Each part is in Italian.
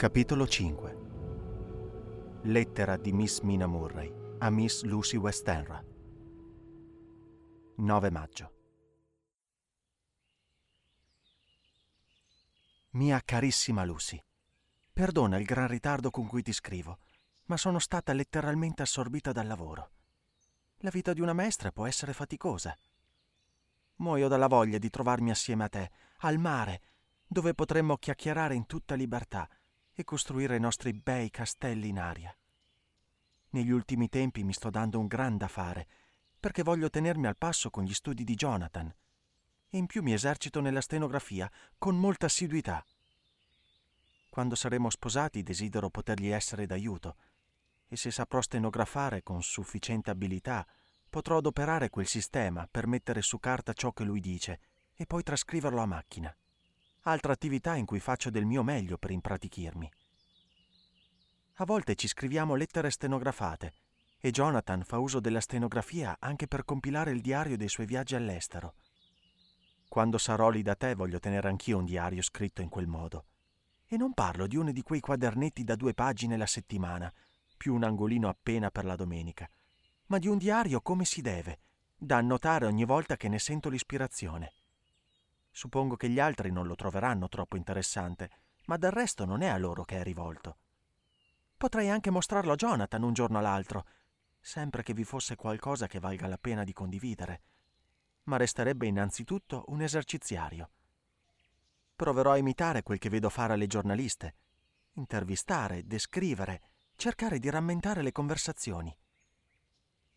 Capitolo 5 Lettera di Miss Mina Murray a Miss Lucy Westenra 9 maggio Mia carissima Lucy, perdona il gran ritardo con cui ti scrivo, ma sono stata letteralmente assorbita dal lavoro. La vita di una maestra può essere faticosa. Muoio dalla voglia di trovarmi assieme a te, al mare, dove potremmo chiacchierare in tutta libertà e costruire i nostri bei castelli in aria. Negli ultimi tempi mi sto dando un gran da fare, perché voglio tenermi al passo con gli studi di Jonathan, e in più mi esercito nella stenografia con molta assiduità. Quando saremo sposati desidero potergli essere d'aiuto, e se saprò stenografare con sufficiente abilità, potrò adoperare quel sistema per mettere su carta ciò che lui dice e poi trascriverlo a macchina altra attività in cui faccio del mio meglio per impratichirmi. A volte ci scriviamo lettere stenografate e Jonathan fa uso della stenografia anche per compilare il diario dei suoi viaggi all'estero. Quando sarò lì da te voglio tenere anch'io un diario scritto in quel modo. E non parlo di uno di quei quadernetti da due pagine la settimana, più un angolino appena per la domenica, ma di un diario come si deve, da annotare ogni volta che ne sento l'ispirazione. Suppongo che gli altri non lo troveranno troppo interessante, ma del resto non è a loro che è rivolto. Potrei anche mostrarlo a Jonathan un giorno o l'altro, sempre che vi fosse qualcosa che valga la pena di condividere. Ma resterebbe innanzitutto un eserciziario. Proverò a imitare quel che vedo fare alle giornaliste. Intervistare, descrivere, cercare di rammentare le conversazioni.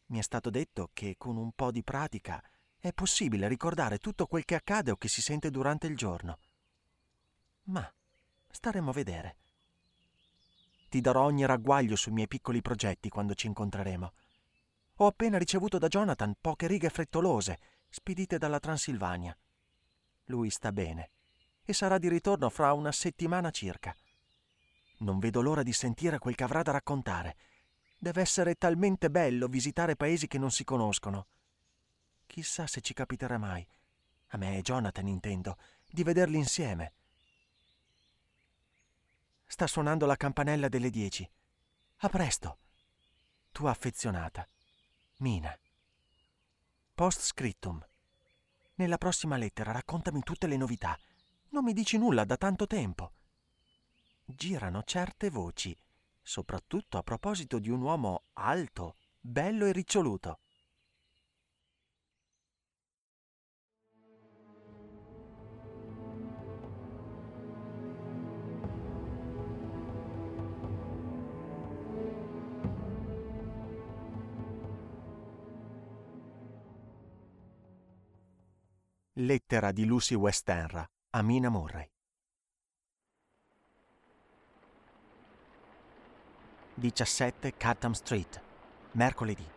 Mi è stato detto che con un po' di pratica è possibile ricordare tutto quel che accade o che si sente durante il giorno. Ma staremo a vedere. Ti darò ogni ragguaglio sui miei piccoli progetti quando ci incontreremo. Ho appena ricevuto da Jonathan poche righe frettolose, spedite dalla Transilvania. Lui sta bene e sarà di ritorno fra una settimana circa. Non vedo l'ora di sentire quel che avrà da raccontare. Deve essere talmente bello visitare paesi che non si conoscono. Chissà se ci capiterà mai, a me e Jonathan intendo, di vederli insieme. Sta suonando la campanella delle dieci. A presto. Tua affezionata. Mina. Post scriptum. Nella prossima lettera raccontami tutte le novità. Non mi dici nulla da tanto tempo. Girano certe voci, soprattutto a proposito di un uomo alto, bello e riccioluto. Lettera di Lucy Westenra a Mina Murray. 17 Chatham Street, mercoledì.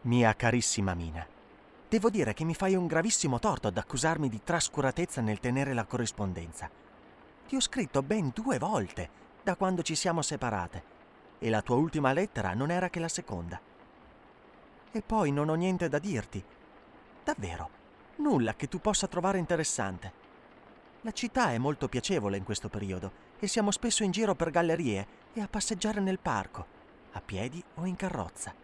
Mia carissima Mina, devo dire che mi fai un gravissimo torto ad accusarmi di trascuratezza nel tenere la corrispondenza. Ti ho scritto ben due volte da quando ci siamo separate e la tua ultima lettera non era che la seconda. E poi non ho niente da dirti Davvero, nulla che tu possa trovare interessante. La città è molto piacevole in questo periodo e siamo spesso in giro per gallerie e a passeggiare nel parco, a piedi o in carrozza.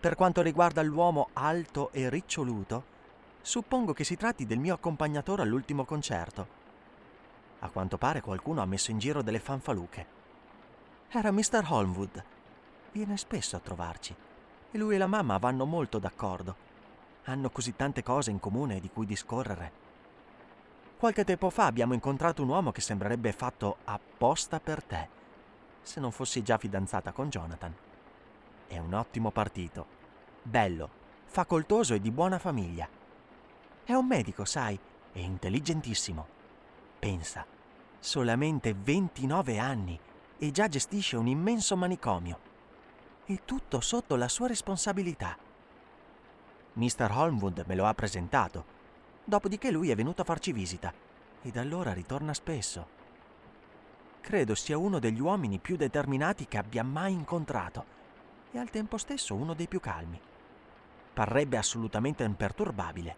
Per quanto riguarda l'uomo alto e riccioluto, suppongo che si tratti del mio accompagnatore all'ultimo concerto. A quanto pare qualcuno ha messo in giro delle fanfaluche. Era Mr. Holmwood. Viene spesso a trovarci e lui e la mamma vanno molto d'accordo hanno così tante cose in comune di cui discorrere. Qualche tempo fa abbiamo incontrato un uomo che sembrerebbe fatto apposta per te, se non fossi già fidanzata con Jonathan. È un ottimo partito, bello, facoltoso e di buona famiglia. È un medico, sai, e intelligentissimo. Pensa, solamente 29 anni e già gestisce un immenso manicomio. E tutto sotto la sua responsabilità. Mr. Holmwood me lo ha presentato. Dopodiché lui è venuto a farci visita e da allora ritorna spesso. Credo sia uno degli uomini più determinati che abbia mai incontrato e al tempo stesso uno dei più calmi. Parrebbe assolutamente imperturbabile.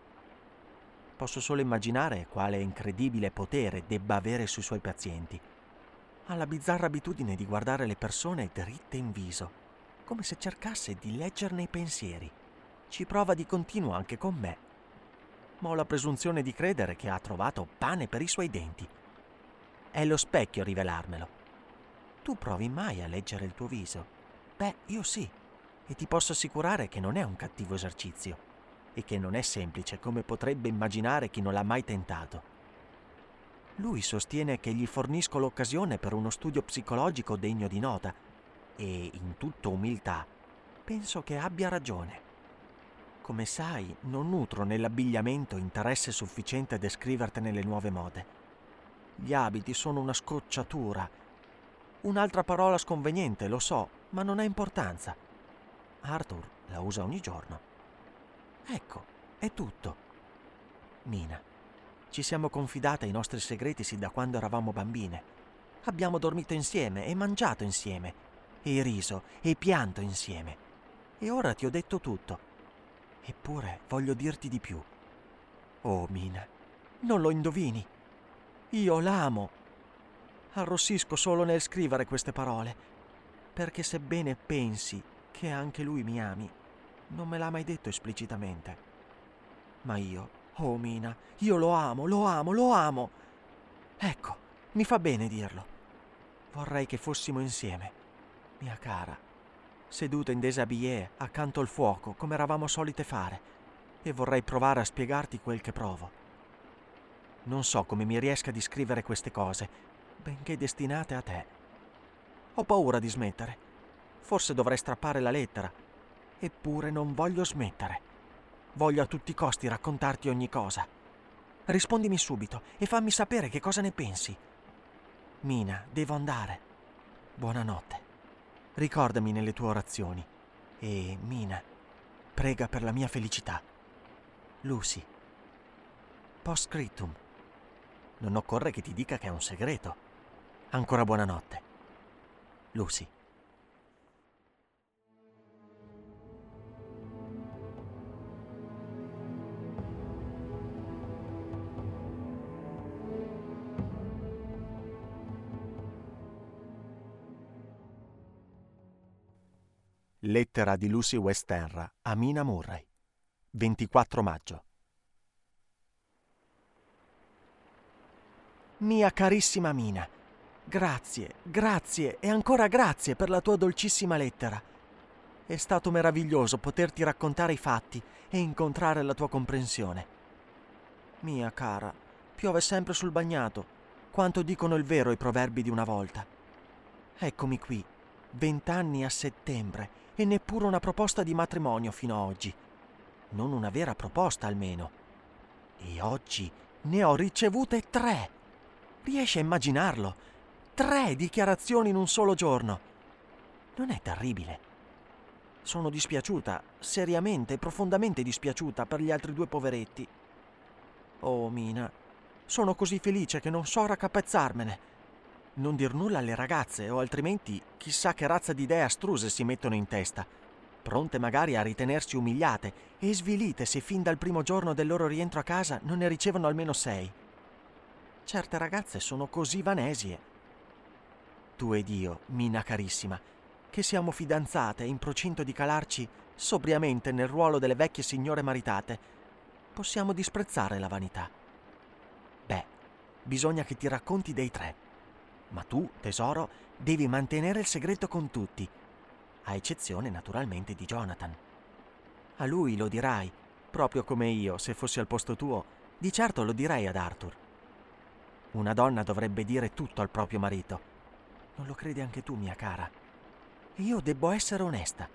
Posso solo immaginare quale incredibile potere debba avere sui suoi pazienti. Ha la bizzarra abitudine di guardare le persone dritte in viso, come se cercasse di leggerne i pensieri. Ci prova di continuo anche con me. Ma ho la presunzione di credere che ha trovato pane per i suoi denti. È lo specchio a rivelarmelo. Tu provi mai a leggere il tuo viso? Beh, io sì, e ti posso assicurare che non è un cattivo esercizio e che non è semplice come potrebbe immaginare chi non l'ha mai tentato. Lui sostiene che gli fornisco l'occasione per uno studio psicologico degno di nota e, in tutta umiltà, penso che abbia ragione. Come sai, non nutro nell'abbigliamento interesse sufficiente a descrivertene le nuove mode. Gli abiti sono una scocciatura. Un'altra parola sconveniente, lo so, ma non ha importanza. Arthur la usa ogni giorno. Ecco, è tutto. Mina, ci siamo confidate i nostri segreti sin da quando eravamo bambine. Abbiamo dormito insieme e mangiato insieme, e riso e pianto insieme. E ora ti ho detto tutto. Eppure voglio dirti di più. Oh, Mina, non lo indovini. Io l'amo. Arrossisco solo nel scrivere queste parole, perché sebbene pensi che anche lui mi ami, non me l'ha mai detto esplicitamente. Ma io, oh Mina, io lo amo, lo amo, lo amo. Ecco, mi fa bene dirlo. Vorrei che fossimo insieme, mia cara, seduta in déshabillé accanto al fuoco come eravamo solite fare, e vorrei provare a spiegarti quel che provo. Non so come mi riesca di scrivere queste cose, benché destinate a te. Ho paura di smettere. Forse dovrei strappare la lettera Eppure non voglio smettere. Voglio a tutti i costi raccontarti ogni cosa. Rispondimi subito e fammi sapere che cosa ne pensi. Mina, devo andare. Buonanotte. Ricordami nelle tue orazioni. E, Mina, prega per la mia felicità. Lucy. Postscriptum. Non occorre che ti dica che è un segreto. Ancora buonanotte. Lucy. Lettera di Lucy Westenra a Mina Murray. 24 maggio. Mia carissima Mina, grazie, grazie e ancora grazie per la tua dolcissima lettera. È stato meraviglioso poterti raccontare i fatti e incontrare la tua comprensione. Mia cara, piove sempre sul bagnato, quanto dicono il vero i proverbi di una volta. Eccomi qui, vent'anni a settembre, e neppure una proposta di matrimonio fino ad oggi. Non una vera proposta almeno. E oggi ne ho ricevute tre. Riesci a immaginarlo? Tre dichiarazioni in un solo giorno. Non è terribile. Sono dispiaciuta, seriamente profondamente dispiaciuta per gli altri due poveretti. Oh, Mina, sono così felice che non so raccapezzarmene. Non dir nulla alle ragazze, o altrimenti chissà che razza di idee astruse si mettono in testa, pronte magari a ritenersi umiliate e svilite se fin dal primo giorno del loro rientro a casa non ne ricevono almeno sei. Certe ragazze sono così vanesie. Tu ed io, Mina carissima, che siamo fidanzate e in procinto di calarci sobriamente nel ruolo delle vecchie signore maritate, possiamo disprezzare la vanità. Beh, bisogna che ti racconti dei tre ma tu, tesoro, devi mantenere il segreto con tutti, a eccezione naturalmente di Jonathan. A lui lo dirai, proprio come io, se fossi al posto tuo, di certo lo direi ad Arthur. Una donna dovrebbe dire tutto al proprio marito. Non lo credi anche tu, mia cara? Io debbo essere onesta.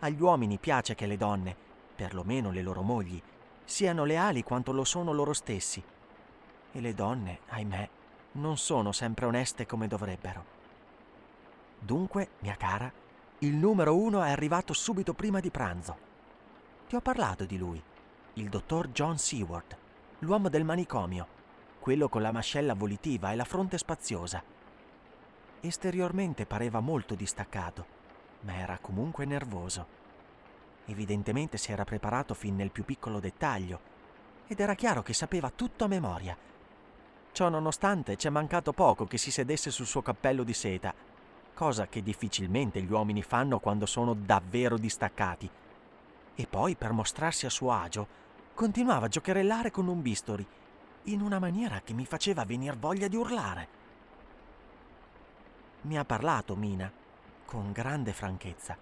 Agli uomini piace che le donne, perlomeno le loro mogli, siano leali quanto lo sono loro stessi. E le donne, ahimè, non sono sempre oneste come dovrebbero. Dunque, mia cara, il numero uno è arrivato subito prima di pranzo. Ti ho parlato di lui, il dottor John Seward, l'uomo del manicomio, quello con la mascella volitiva e la fronte spaziosa. Esteriormente pareva molto distaccato, ma era comunque nervoso. Evidentemente si era preparato fin nel più piccolo dettaglio ed era chiaro che sapeva tutto a memoria. Ciò nonostante c'è mancato poco che si sedesse sul suo cappello di seta, cosa che difficilmente gli uomini fanno quando sono davvero distaccati. E poi, per mostrarsi a suo agio, continuava a giocherellare con un bisturi, in una maniera che mi faceva venir voglia di urlare. Mi ha parlato Mina, con grande franchezza.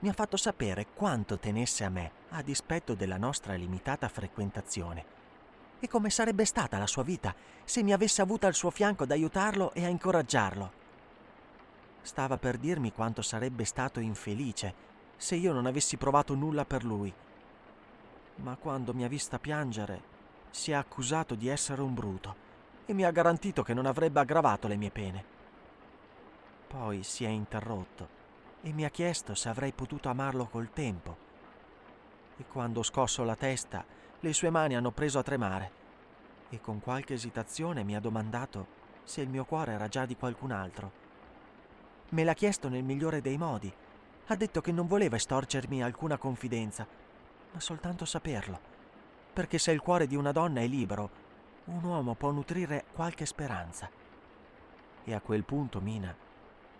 Mi ha fatto sapere quanto tenesse a me, a dispetto della nostra limitata frequentazione e come sarebbe stata la sua vita se mi avesse avuta al suo fianco ad aiutarlo e a incoraggiarlo. Stava per dirmi quanto sarebbe stato infelice se io non avessi provato nulla per lui. Ma quando mi ha vista piangere, si è accusato di essere un bruto e mi ha garantito che non avrebbe aggravato le mie pene. Poi si è interrotto e mi ha chiesto se avrei potuto amarlo col tempo. E quando ho scosso la testa, le sue mani hanno preso a tremare e con qualche esitazione mi ha domandato se il mio cuore era già di qualcun altro. Me l'ha chiesto nel migliore dei modi. Ha detto che non voleva estorcermi alcuna confidenza, ma soltanto saperlo. Perché se il cuore di una donna è libero, un uomo può nutrire qualche speranza. E a quel punto, Mina,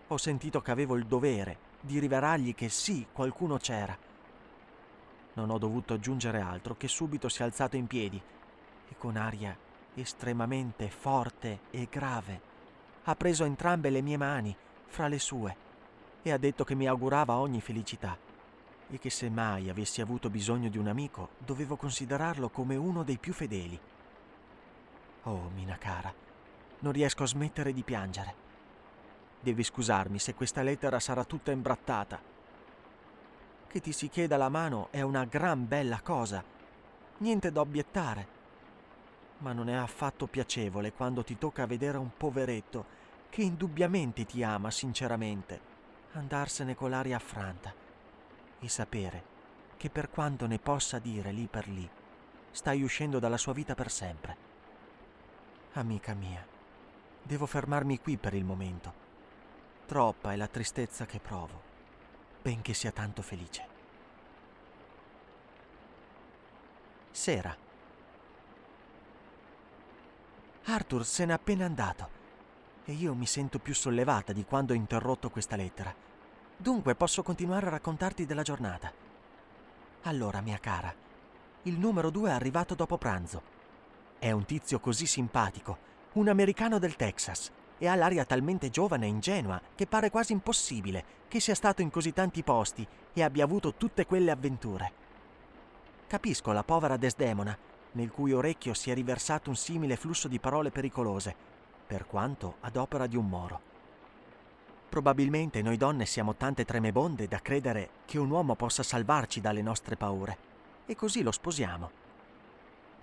ho sentito che avevo il dovere di rivelargli che sì, qualcuno c'era non ho dovuto aggiungere altro che subito si è alzato in piedi e con aria estremamente forte e grave ha preso entrambe le mie mani fra le sue e ha detto che mi augurava ogni felicità e che se mai avessi avuto bisogno di un amico dovevo considerarlo come uno dei più fedeli. Oh, Mina cara, non riesco a smettere di piangere. Devi scusarmi se questa lettera sarà tutta imbrattata che ti si chieda la mano è una gran bella cosa, niente da obiettare. Ma non è affatto piacevole quando ti tocca vedere un poveretto che indubbiamente ti ama sinceramente andarsene con l'aria affranta e sapere che per quanto ne possa dire lì per lì, stai uscendo dalla sua vita per sempre. Amica mia, devo fermarmi qui per il momento. Troppa è la tristezza che provo benché sia tanto felice. Sera. Arthur se n'è appena andato e io mi sento più sollevata di quando ho interrotto questa lettera. Dunque posso continuare a raccontarti della giornata. Allora, mia cara, il numero due è arrivato dopo pranzo. È un tizio così simpatico, un americano del Texas, e ha l'aria talmente giovane e ingenua che pare quasi impossibile che sia stato in così tanti posti e abbia avuto tutte quelle avventure. Capisco la povera Desdemona, nel cui orecchio si è riversato un simile flusso di parole pericolose, per quanto ad opera di un moro. Probabilmente noi donne siamo tante tremebonde da credere che un uomo possa salvarci dalle nostre paure, e così lo sposiamo.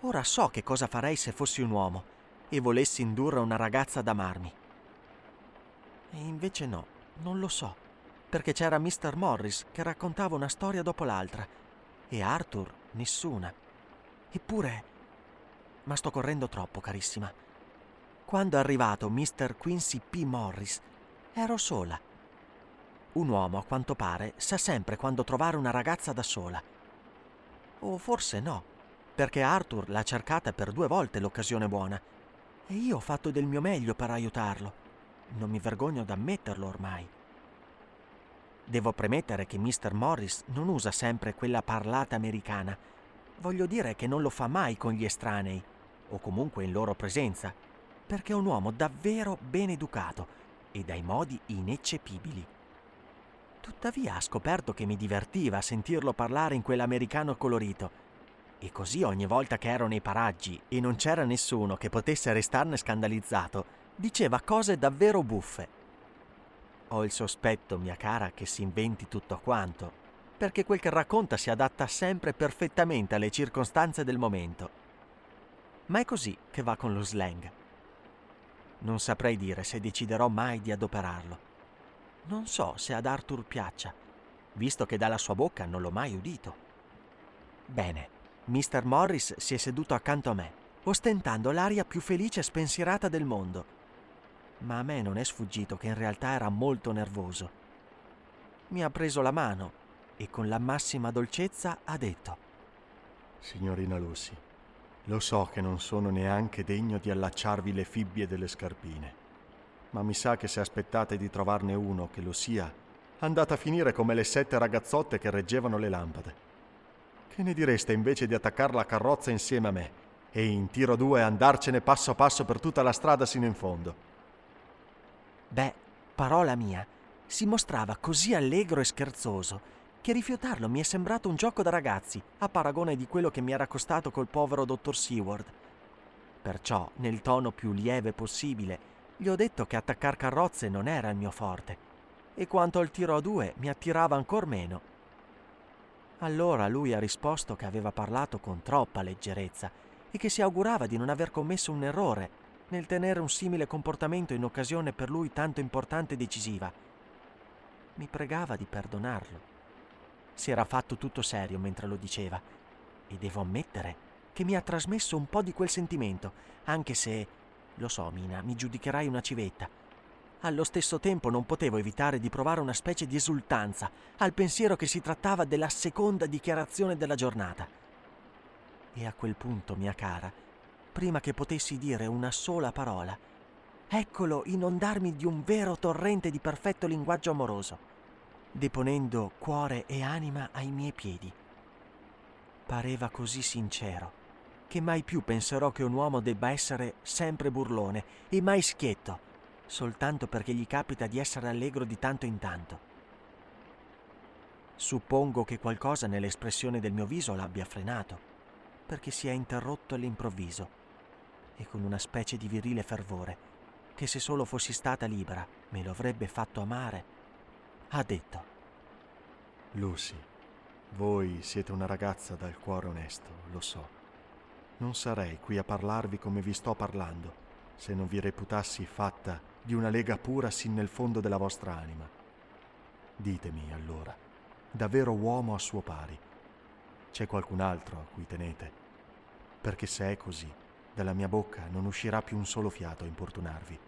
Ora so che cosa farei se fossi un uomo e volessi indurre una ragazza ad amarmi. E invece no, non lo so, perché c'era Mr. Morris che raccontava una storia dopo l'altra e Arthur nessuna. Eppure... Ma sto correndo troppo, carissima. Quando è arrivato Mr. Quincy P. Morris, ero sola. Un uomo, a quanto pare, sa sempre quando trovare una ragazza da sola. O forse no, perché Arthur l'ha cercata per due volte l'occasione buona e io ho fatto del mio meglio per aiutarlo. Non mi vergogno d'ammetterlo ormai. Devo premettere che Mr. Morris non usa sempre quella parlata americana. Voglio dire che non lo fa mai con gli estranei, o comunque in loro presenza, perché è un uomo davvero ben educato e dai modi ineccepibili. Tuttavia ha scoperto che mi divertiva a sentirlo parlare in quell'americano colorito. E così ogni volta che ero nei paraggi e non c'era nessuno che potesse restarne scandalizzato, diceva cose davvero buffe. Ho il sospetto, mia cara, che si inventi tutto quanto, perché quel che racconta si adatta sempre perfettamente alle circostanze del momento. Ma è così che va con lo slang. Non saprei dire se deciderò mai di adoperarlo. Non so se ad Arthur piaccia, visto che dalla sua bocca non l'ho mai udito. Bene, Mr. Morris si è seduto accanto a me, ostentando l'aria più felice e spensierata del mondo ma a me non è sfuggito che in realtà era molto nervoso. Mi ha preso la mano e con la massima dolcezza ha detto Signorina Lucy, Lo so che non sono neanche degno di allacciarvi le fibbie delle scarpine, ma mi sa che se aspettate di trovarne uno che lo sia, andate a finire come le sette ragazzotte che reggevano le lampade. Che ne direste invece di attaccare la carrozza insieme a me e in tiro due andarcene passo passo per tutta la strada sino in fondo? Beh, parola mia, si mostrava così allegro e scherzoso che rifiutarlo mi è sembrato un gioco da ragazzi, a paragone di quello che mi era costato col povero dottor Seward. Perciò, nel tono più lieve possibile, gli ho detto che attaccar carrozze non era il mio forte, e quanto al tiro a due mi attirava ancor meno. Allora lui ha risposto che aveva parlato con troppa leggerezza e che si augurava di non aver commesso un errore nel tenere un simile comportamento in occasione per lui tanto importante e decisiva. Mi pregava di perdonarlo. Si era fatto tutto serio mentre lo diceva e devo ammettere che mi ha trasmesso un po' di quel sentimento, anche se, lo so Mina, mi giudicherai una civetta. Allo stesso tempo non potevo evitare di provare una specie di esultanza al pensiero che si trattava della seconda dichiarazione della giornata. E a quel punto, mia cara, prima che potessi dire una sola parola, eccolo inondarmi di un vero torrente di perfetto linguaggio amoroso deponendo cuore e anima ai miei piedi. Pareva così sincero che mai più penserò che un uomo debba essere sempre burlone e mai schietto, soltanto perché gli capita di essere allegro di tanto in tanto. Suppongo che qualcosa nell'espressione del mio viso l'abbia frenato, perché si è interrotto all'improvviso e con una specie di virile fervore, che se solo fossi stata libera me lo avrebbe fatto amare ha detto. Lucy, voi siete una ragazza dal cuore onesto, lo so. Non sarei qui a parlarvi come vi sto parlando se non vi reputassi fatta di una lega pura sin nel fondo della vostra anima. Ditemi allora, davvero uomo a suo pari, c'è qualcun altro a cui tenete? Perché se è così, dalla mia bocca non uscirà più un solo fiato a importunarvi,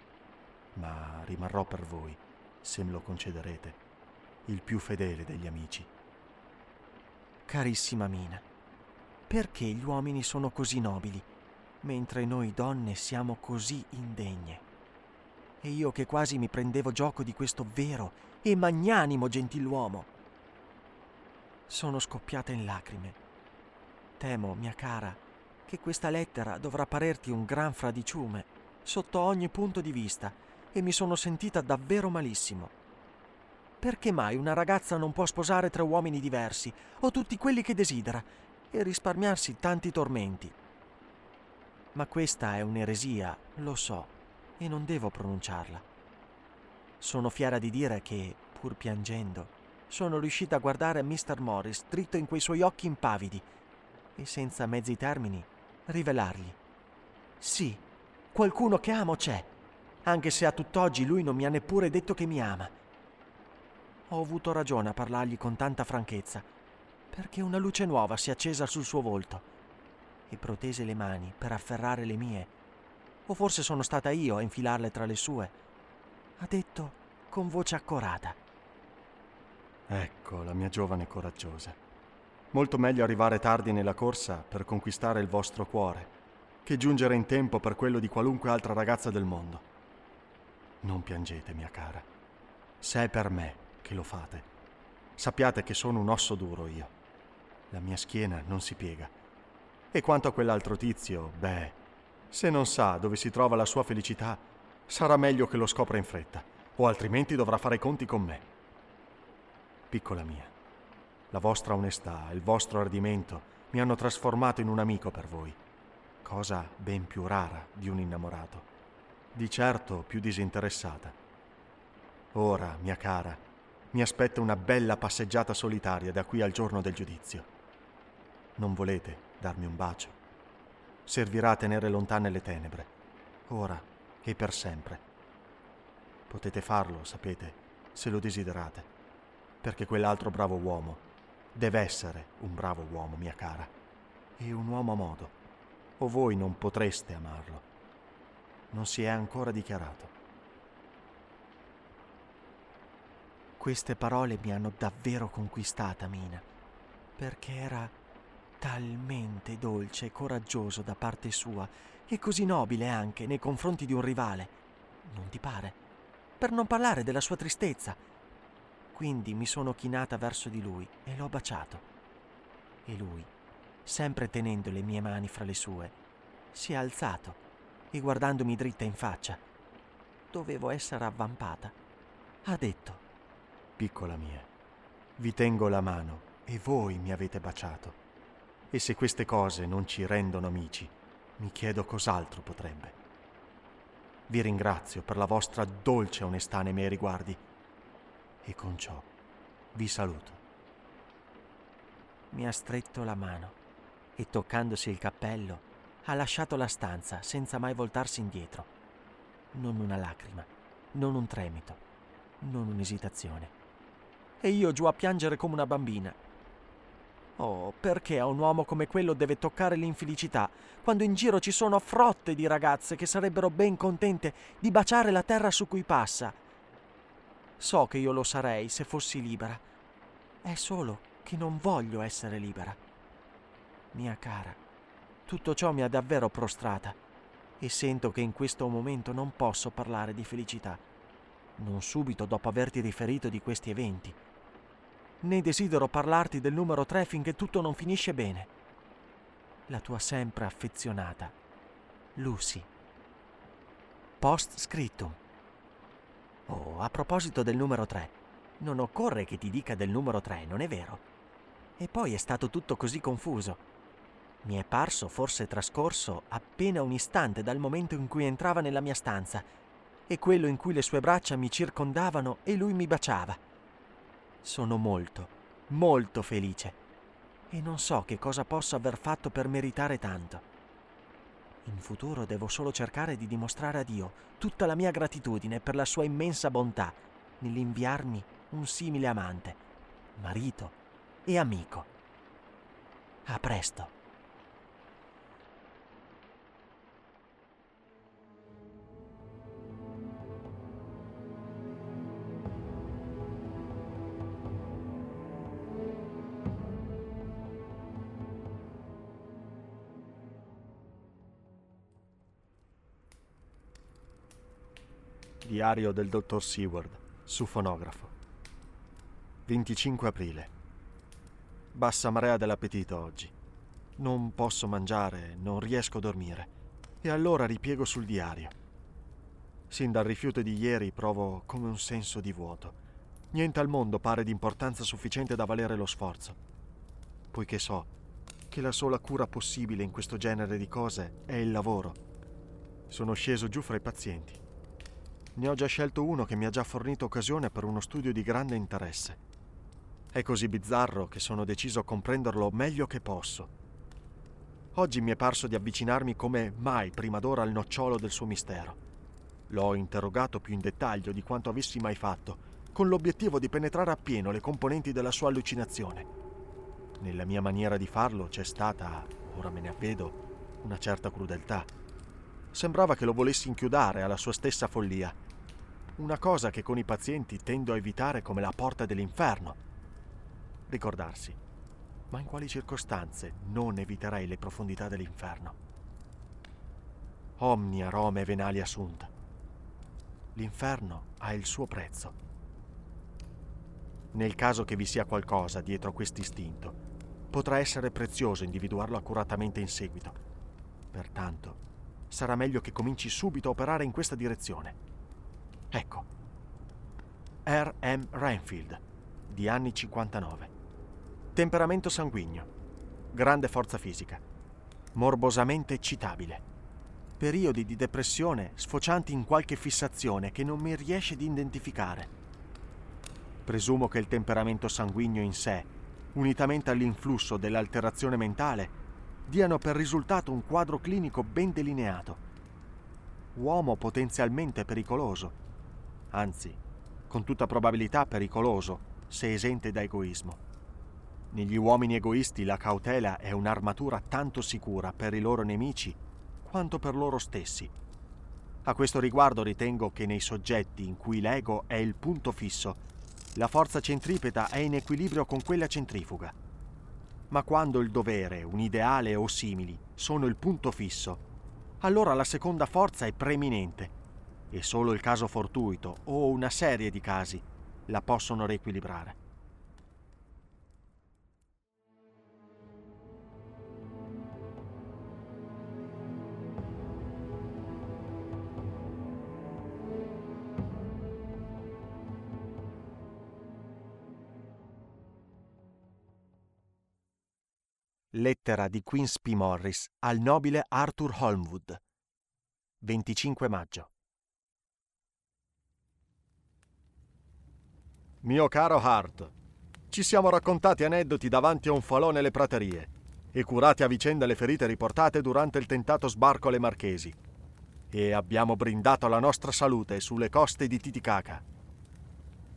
ma rimarrò per voi, se me lo concederete il più fedele degli amici. Carissima Mina, perché gli uomini sono così nobili, mentre noi donne siamo così indegne? E io che quasi mi prendevo gioco di questo vero e magnanimo gentiluomo. Sono scoppiata in lacrime. Temo, mia cara, che questa lettera dovrà parerti un gran fradiciume, sotto ogni punto di vista, e mi sono sentita davvero malissimo. Perché mai una ragazza non può sposare tre uomini diversi, o tutti quelli che desidera, e risparmiarsi tanti tormenti? Ma questa è un'eresia, lo so, e non devo pronunciarla. Sono fiera di dire che, pur piangendo, sono riuscita a guardare Mr. Morris dritto in quei suoi occhi impavidi e senza mezzi termini rivelargli. Sì, qualcuno che amo c'è, anche se a tutt'oggi lui non mi ha neppure detto che mi ama ho avuto ragione a parlargli con tanta franchezza, perché una luce nuova si è accesa sul suo volto e protese le mani per afferrare le mie, o forse sono stata io a infilarle tra le sue. Ha detto con voce accorata. Ecco la mia giovane coraggiosa. Molto meglio arrivare tardi nella corsa per conquistare il vostro cuore, che giungere in tempo per quello di qualunque altra ragazza del mondo. Non piangete, mia cara. Se è per me che lo fate. Sappiate che sono un osso duro io. La mia schiena non si piega. E quanto a quell'altro tizio, beh, se non sa dove si trova la sua felicità, sarà meglio che lo scopra in fretta, o altrimenti dovrà fare i conti con me. Piccola mia, la vostra onestà il vostro ardimento mi hanno trasformato in un amico per voi, cosa ben più rara di un innamorato, di certo più disinteressata. Ora, mia cara, mi aspetta una bella passeggiata solitaria da qui al giorno del giudizio. Non volete darmi un bacio? Servirà a tenere lontane le tenebre, ora e per sempre. Potete farlo, sapete, se lo desiderate, perché quell'altro bravo uomo deve essere un bravo uomo, mia cara, e un uomo a modo, o voi non potreste amarlo. Non si è ancora dichiarato. Queste parole mi hanno davvero conquistata, Mina, perché era talmente dolce e coraggioso da parte sua e così nobile anche nei confronti di un rivale. Non ti pare? Per non parlare della sua tristezza. Quindi mi sono chinata verso di lui e l'ho baciato. E lui, sempre tenendo le mie mani fra le sue, si è alzato e guardandomi dritta in faccia, dovevo essere avvampata, ha detto, Piccola mia, vi tengo la mano e voi mi avete baciato. E se queste cose non ci rendono amici, mi chiedo cos'altro potrebbe. Vi ringrazio per la vostra dolce onestà nei miei riguardi e con ciò vi saluto. Mi ha stretto la mano e toccandosi il cappello ha lasciato la stanza senza mai voltarsi indietro. Non una lacrima, non un tremito, non un'esitazione. E io giù a piangere come una bambina. Oh, perché a un uomo come quello deve toccare l'infelicità, quando in giro ci sono frotte di ragazze che sarebbero ben contente di baciare la terra su cui passa? So che io lo sarei se fossi libera. È solo che non voglio essere libera. Mia cara, tutto ciò mi ha davvero prostrata e sento che in questo momento non posso parlare di felicità, non subito dopo averti riferito di questi eventi. Né desidero parlarti del numero 3 finché tutto non finisce bene. La tua sempre affezionata, Lucy. Post scriptum. Oh, a proposito del numero 3, non occorre che ti dica del numero 3, non è vero? E poi è stato tutto così confuso. Mi è parso forse trascorso appena un istante dal momento in cui entrava nella mia stanza e quello in cui le sue braccia mi circondavano e lui mi baciava. Sono molto, molto felice e non so che cosa posso aver fatto per meritare tanto. In futuro devo solo cercare di dimostrare a Dio tutta la mia gratitudine per la sua immensa bontà nell'inviarmi un simile amante, marito e amico. A presto. Diario del dottor Seward, su fonografo. 25 aprile. Bassa marea dell'appetito oggi. Non posso mangiare, non riesco a dormire. E allora ripiego sul diario. Sin dal rifiuto di ieri provo come un senso di vuoto. Niente al mondo pare di importanza sufficiente da valere lo sforzo. Poiché so che la sola cura possibile in questo genere di cose è il lavoro. Sono sceso giù fra i pazienti ne ho già scelto uno che mi ha già fornito occasione per uno studio di grande interesse. È così bizzarro che sono deciso a comprenderlo meglio che posso. Oggi mi è parso di avvicinarmi come mai prima d'ora al nocciolo del suo mistero. L'ho interrogato più in dettaglio di quanto avessi mai fatto, con l'obiettivo di penetrare appieno le componenti della sua allucinazione. Nella mia maniera di farlo c'è stata, ora me ne avvedo, una certa crudeltà. Sembrava che lo volessi inchiodare alla sua stessa follia. Una cosa che con i pazienti tendo a evitare come la porta dell'inferno. Ricordarsi, ma in quali circostanze non eviterei le profondità dell'inferno? Omnia Rome venali assunta. L'inferno ha il suo prezzo. Nel caso che vi sia qualcosa dietro questo istinto, potrà essere prezioso individuarlo accuratamente in seguito. Pertanto, sarà meglio che cominci subito a operare in questa direzione. Ecco. R. M. Renfield, di anni 59. Temperamento sanguigno. Grande forza fisica. Morbosamente eccitabile. Periodi di depressione sfocianti in qualche fissazione che non mi riesce di identificare. Presumo che il temperamento sanguigno in sé, unitamente all'influsso dell'alterazione mentale, diano per risultato un quadro clinico ben delineato. Uomo potenzialmente pericoloso, anzi, con tutta probabilità pericoloso, se esente da egoismo. Negli uomini egoisti la cautela è un'armatura tanto sicura per i loro nemici quanto per loro stessi. A questo riguardo ritengo che nei soggetti in cui l'ego è il punto fisso, la forza centripeta è in equilibrio con quella centrifuga. Ma quando il dovere, un ideale o simili sono il punto fisso, allora la seconda forza è preeminente e solo il caso fortuito o una serie di casi la possono riequilibrare. Lettera di Queen's P. Morris al nobile Arthur Holmwood. 25 maggio. Mio caro Hart, ci siamo raccontati aneddoti davanti a un falò nelle praterie e curati a vicenda le ferite riportate durante il tentato sbarco alle Marchesi. E abbiamo brindato la nostra salute sulle coste di Titicaca.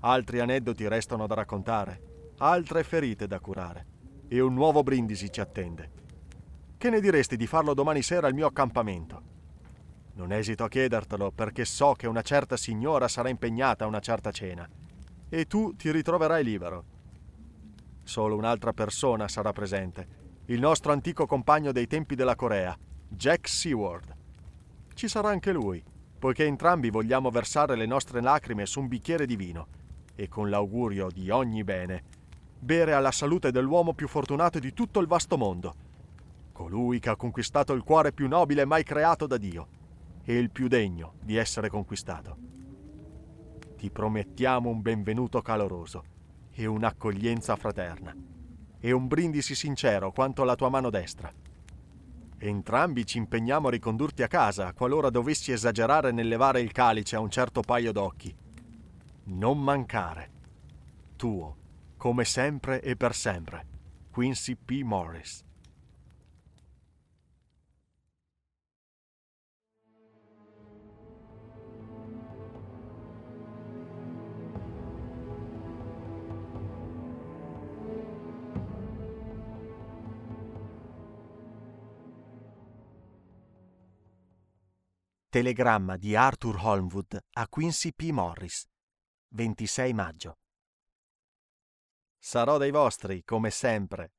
Altri aneddoti restano da raccontare, altre ferite da curare e un nuovo brindisi ci attende. Che ne diresti di farlo domani sera al mio accampamento? Non esito a chiedertelo perché so che una certa signora sarà impegnata a una certa cena e tu ti ritroverai libero. Solo un'altra persona sarà presente, il nostro antico compagno dei tempi della Corea, Jack Seward. Ci sarà anche lui, poiché entrambi vogliamo versare le nostre lacrime su un bicchiere di vino e con l'augurio di ogni bene bere alla salute dell'uomo più fortunato di tutto il vasto mondo, colui che ha conquistato il cuore più nobile mai creato da Dio e il più degno di essere conquistato. Ti promettiamo un benvenuto caloroso e un'accoglienza fraterna e un brindisi sincero quanto la tua mano destra. Entrambi ci impegniamo a ricondurti a casa qualora dovessi esagerare nel levare il calice a un certo paio d'occhi. Non mancare. Tuo come sempre e per sempre. Quincy P. Morris. Telegramma di Arthur Holmwood a Quincy P. Morris. 26 maggio. Sarò dei vostri, come sempre.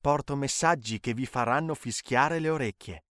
Porto messaggi che vi faranno fischiare le orecchie.